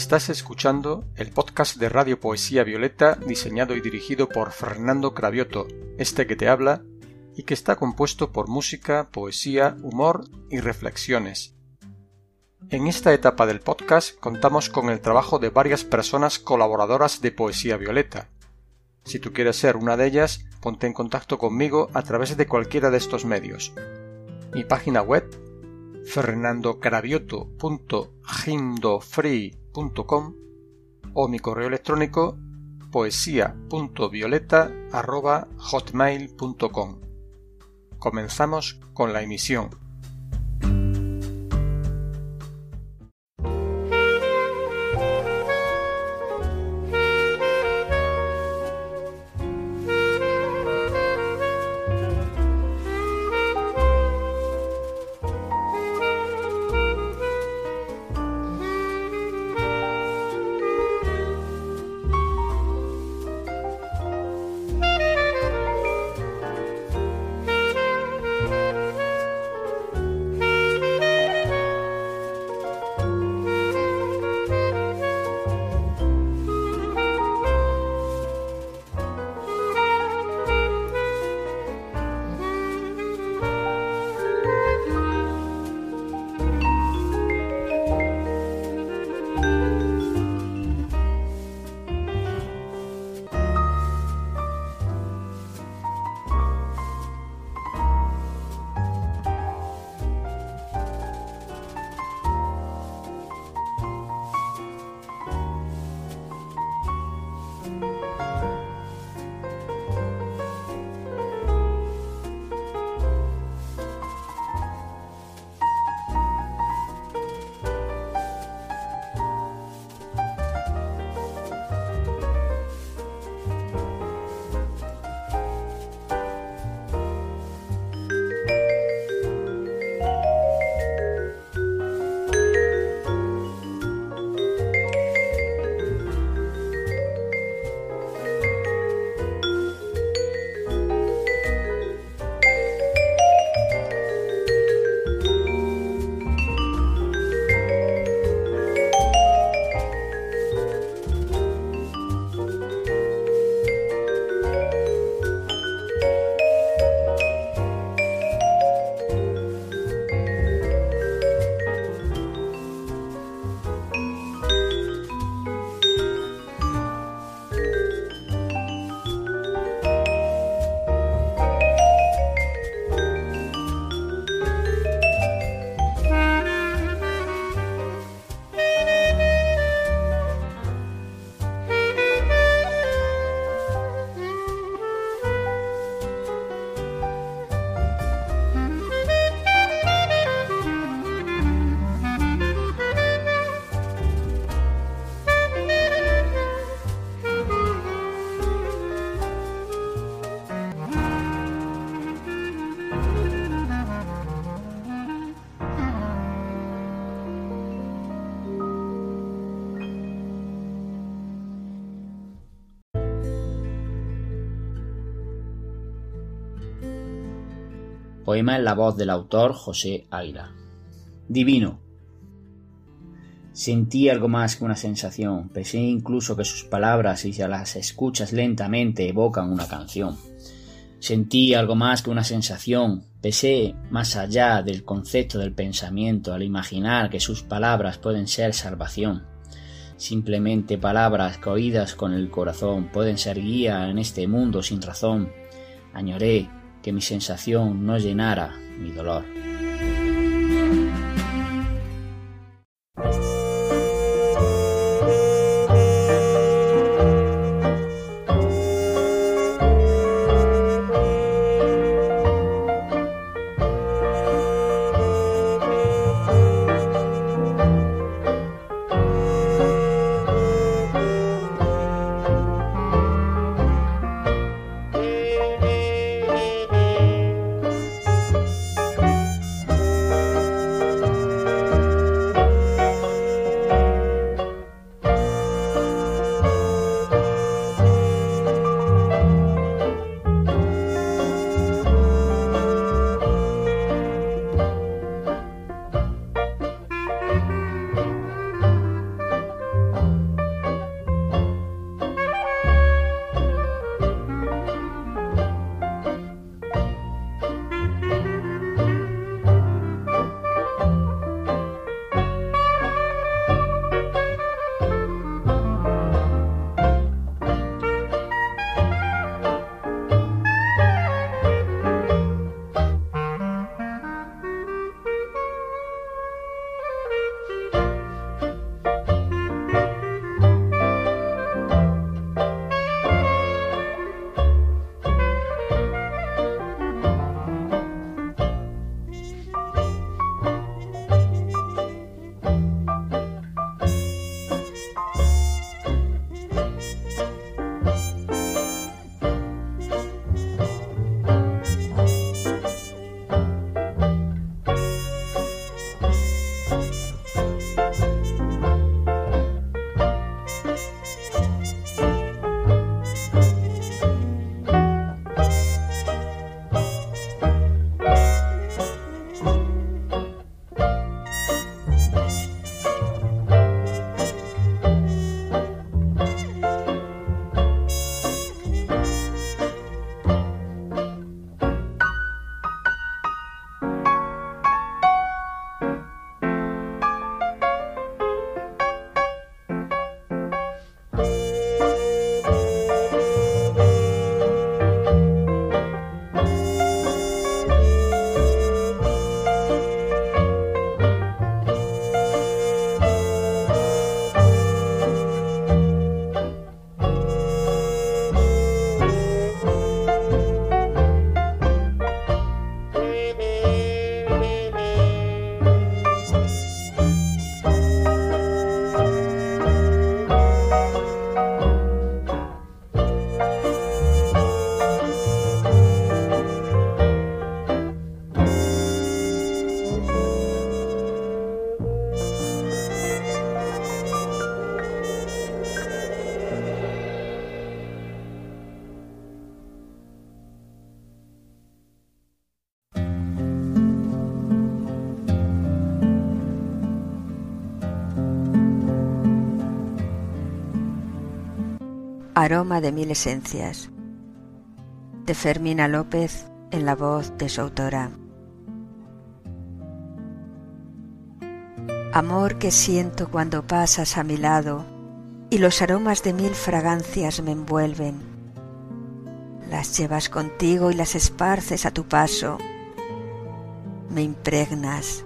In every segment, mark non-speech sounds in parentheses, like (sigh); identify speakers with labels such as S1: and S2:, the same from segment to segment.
S1: Estás escuchando el podcast de Radio Poesía Violeta diseñado y dirigido por Fernando Cravioto, este que te habla, y que está compuesto por música, poesía, humor y reflexiones. En esta etapa del podcast contamos con el trabajo de varias personas colaboradoras de Poesía Violeta. Si tú quieres ser una de ellas, ponte en contacto conmigo a través de cualquiera de estos medios. Mi página web fernandocravioto.gindofree.com o mi correo electrónico poesía.violeta.hotmail.com. Comenzamos con la emisión.
S2: Poema en la voz del autor José Aira. Divino. Sentí algo más que una sensación, pensé incluso que sus palabras, si las escuchas lentamente, evocan una canción. Sentí algo más que una sensación, pesé más allá del concepto del pensamiento al imaginar que sus palabras pueden ser salvación. Simplemente palabras que oídas con el corazón pueden ser guía en este mundo sin razón. Añoré que mi sensación no llenara mi dolor.
S3: Aroma de mil esencias. De Fermina López en la voz de su autora. Amor que siento cuando pasas a mi lado y los aromas de mil fragancias me envuelven. Las llevas contigo y las esparces a tu paso. Me impregnas,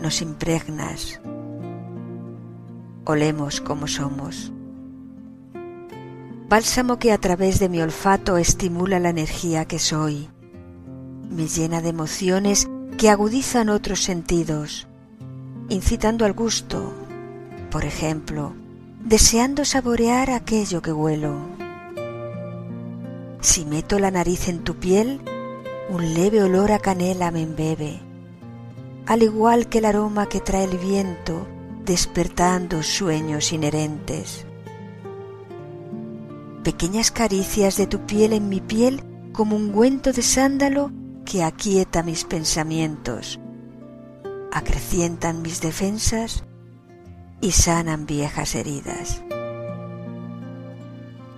S3: nos impregnas. Olemos como somos. Bálsamo que a través de mi olfato estimula la energía que soy. Me llena de emociones que agudizan otros sentidos, incitando al gusto, por ejemplo, deseando saborear aquello que huelo. Si meto la nariz en tu piel, un leve olor a canela me embebe, al igual que el aroma que trae el viento despertando sueños inherentes. Pequeñas caricias de tu piel en mi piel como un ungüento de sándalo que aquieta mis pensamientos, acrecientan mis defensas y sanan viejas heridas.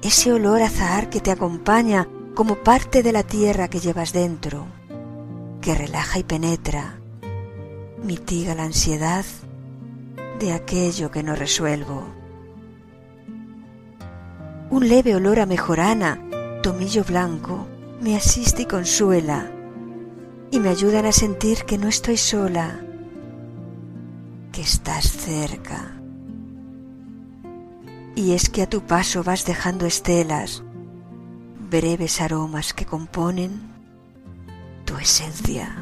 S3: Ese olor a que te acompaña como parte de la tierra que llevas dentro, que relaja y penetra, mitiga la ansiedad de aquello que no resuelvo. Un leve olor a mejorana, tomillo blanco, me asiste y consuela, y me ayudan a sentir que no estoy sola, que estás cerca. Y es que a tu paso vas dejando estelas, breves aromas que componen tu esencia.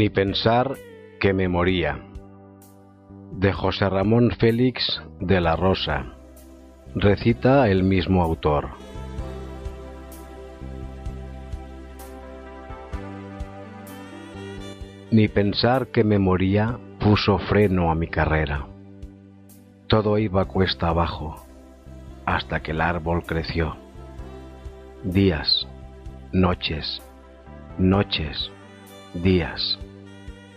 S4: Ni pensar que me moría. De José Ramón Félix de la Rosa. Recita el mismo autor. Ni pensar que me moría puso freno a mi carrera. Todo iba cuesta abajo, hasta que el árbol creció. Días, noches, noches, días,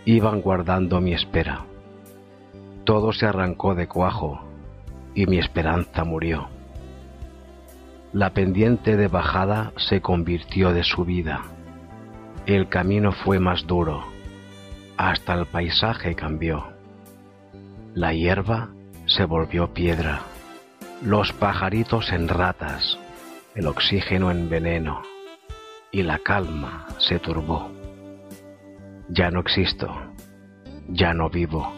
S4: iban guardando mi espera. Todo se arrancó de cuajo y mi esperanza murió. La pendiente de bajada se convirtió de subida. El camino fue más duro, hasta el paisaje cambió. La hierba se volvió piedra, los pajaritos en ratas, el oxígeno en veneno, y la calma se turbó. Ya no existo, ya no vivo,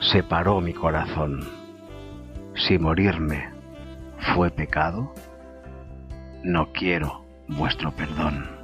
S4: se paró mi corazón. Si morirme fue pecado, no quiero vuestro perdón.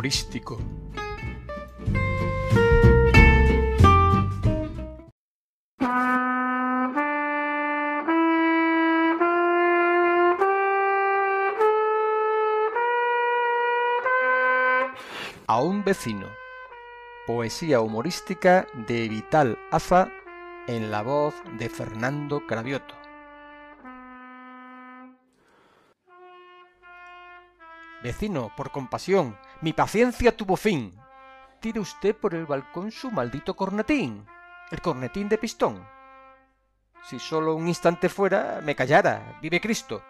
S1: humorístico. A un vecino. Poesía humorística de Vital Aza en la voz de Fernando Cravioto. Vecino, por compasión, mi paciencia tuvo fin. Tire usted por el balcón su maldito cornetín, el cornetín de pistón. Si solo un instante fuera, me callara, vive Cristo,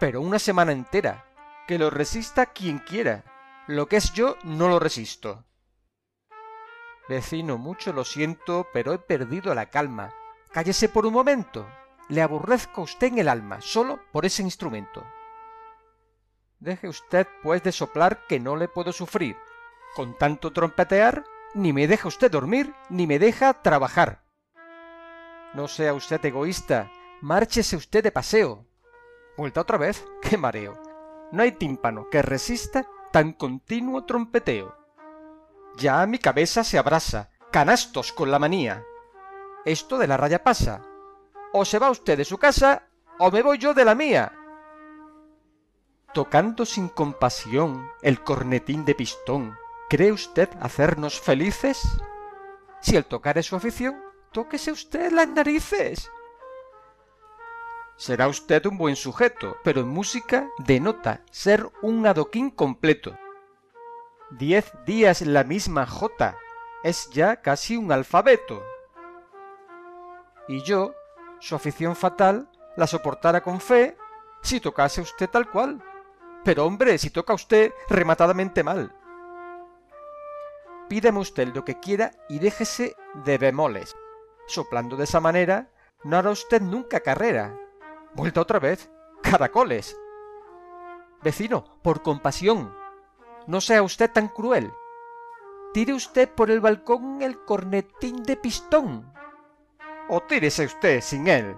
S1: pero una semana entera, que lo resista quien quiera. Lo que es yo, no lo resisto. Vecino, mucho lo siento, pero he perdido la calma. Cállese por un momento. Le aborrezco a usted en el alma, solo por ese instrumento. Deje usted, pues, de soplar que no le puedo sufrir. Con tanto trompetear, ni me deja usted dormir, ni me deja trabajar. No sea usted egoísta, márchese usted de paseo. Vuelta otra vez, (laughs) qué mareo. No hay tímpano que resista tan continuo trompeteo. Ya mi cabeza se abrasa, canastos con la manía. Esto de la raya pasa. O se va usted de su casa, o me voy yo de la mía tocando sin compasión el cornetín de pistón, ¿cree usted hacernos felices? Si el tocar es su afición, tóquese usted las narices. Será usted un buen sujeto, pero en música denota ser un adoquín completo. Diez días la misma jota es ya casi un alfabeto. Y yo, su afición fatal, la soportara con fe si tocase usted tal cual. Pero hombre, si toca usted rematadamente mal. Pídame usted lo que quiera y déjese de bemoles. Soplando de esa manera, no hará usted nunca carrera. Vuelta otra vez. Caracoles. Vecino, por compasión, no sea usted tan cruel. Tire usted por el balcón el cornetín de pistón. O tírese usted sin él.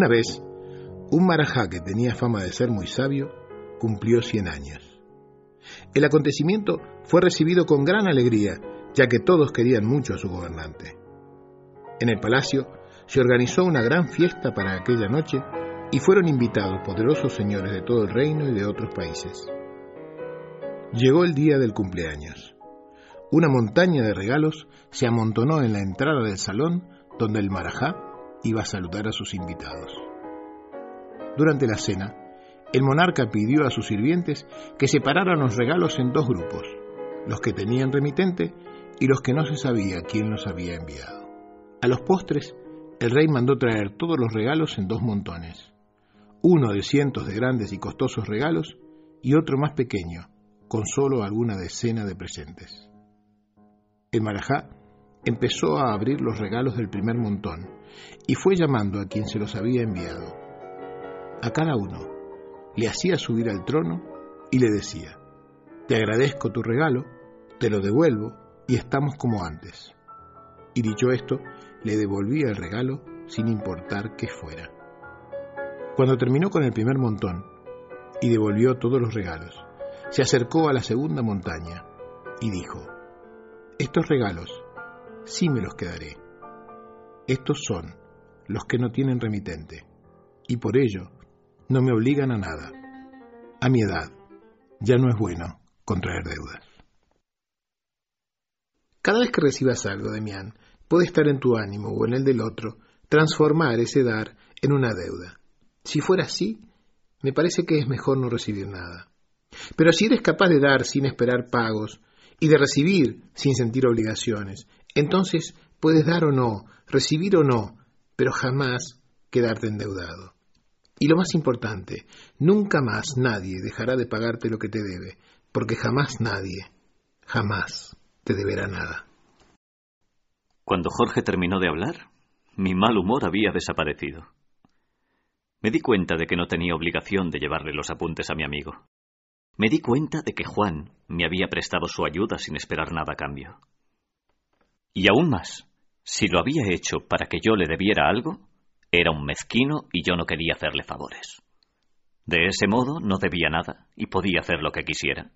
S5: Una vez, un marajá que tenía fama de ser muy sabio cumplió 100 años. El acontecimiento fue recibido con gran alegría, ya que todos querían mucho a su gobernante. En el palacio se organizó una gran fiesta para aquella noche y fueron invitados poderosos señores de todo el reino y de otros países. Llegó el día del cumpleaños. Una montaña de regalos se amontonó en la entrada del salón donde el marajá iba a saludar a sus invitados. Durante la cena, el monarca pidió a sus sirvientes que separaran los regalos en dos grupos, los que tenían remitente y los que no se sabía quién los había enviado. A los postres, el rey mandó traer todos los regalos en dos montones, uno de cientos de grandes y costosos regalos y otro más pequeño, con solo alguna decena de presentes. El marajá empezó a abrir los regalos del primer montón y fue llamando a quien se los había enviado. A cada uno le hacía subir al trono y le decía, te agradezco tu regalo, te lo devuelvo y estamos como antes. Y dicho esto, le devolvía el regalo sin importar qué fuera. Cuando terminó con el primer montón y devolvió todos los regalos, se acercó a la segunda montaña y dijo, estos regalos sí me los quedaré. Estos son los que no tienen remitente, y por ello no me obligan a nada. A mi edad ya no es bueno contraer deudas. Cada vez que recibas algo, Demián, puede estar en tu ánimo o en el del otro, transformar ese dar en una deuda. Si fuera así, me parece que es mejor no recibir nada. Pero si eres capaz de dar sin esperar pagos y de recibir sin sentir obligaciones, entonces puedes dar o no, recibir o no, pero jamás quedarte endeudado. Y lo más importante, nunca más nadie dejará de pagarte lo que te debe, porque jamás nadie, jamás te deberá nada.
S6: Cuando Jorge terminó de hablar, mi mal humor había desaparecido. Me di cuenta de que no tenía obligación de llevarle los apuntes a mi amigo. Me di cuenta de que Juan me había prestado su ayuda sin esperar nada a cambio. Y aún más, si lo había hecho para que yo le debiera algo, era un mezquino y yo no quería hacerle favores. De ese modo no debía nada y podía hacer lo que quisiera.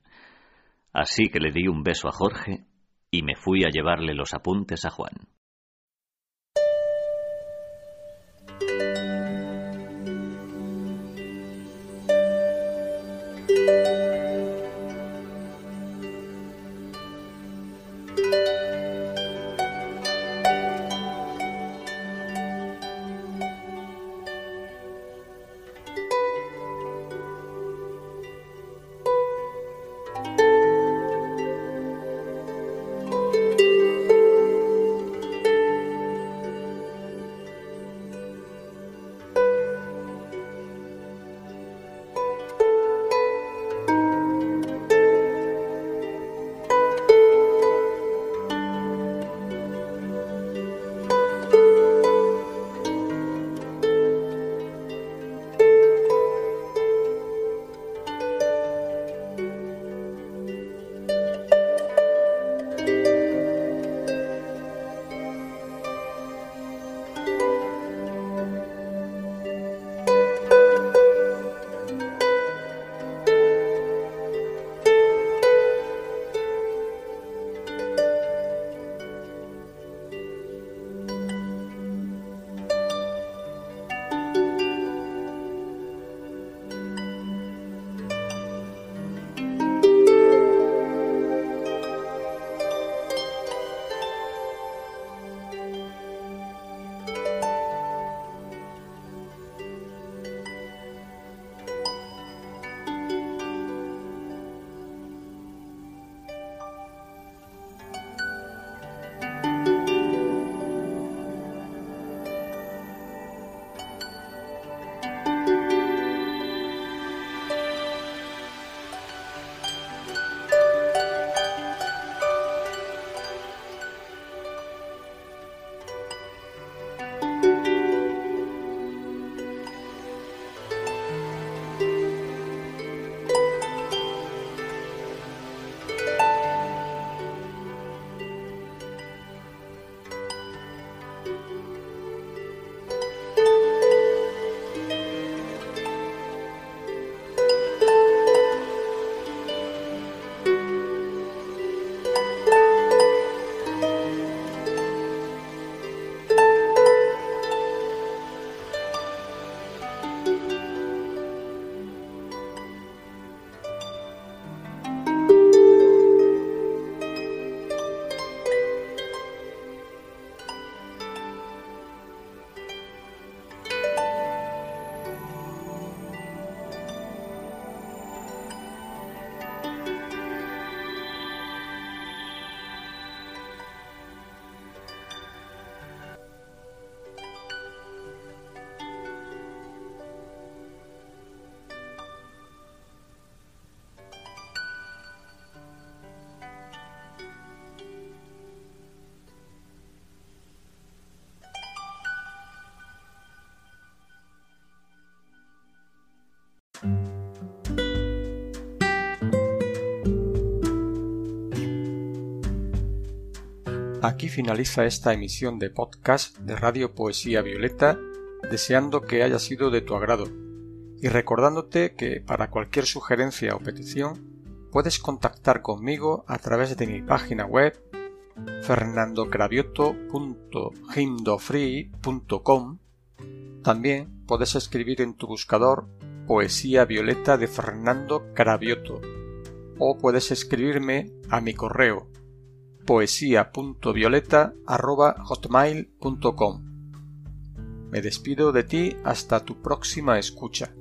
S6: Así que le di un beso a Jorge y me fui a llevarle los apuntes a Juan.
S1: Aquí finaliza esta emisión de podcast de Radio Poesía Violeta, deseando que haya sido de tu agrado. Y recordándote que para cualquier sugerencia o petición puedes contactar conmigo a través de mi página web fernandocravioto.himdofree.com También puedes escribir en tu buscador Poesía Violeta de Fernando Cravioto o puedes escribirme a mi correo poesía.violeta.hotmail.com Me despido de ti hasta tu próxima escucha.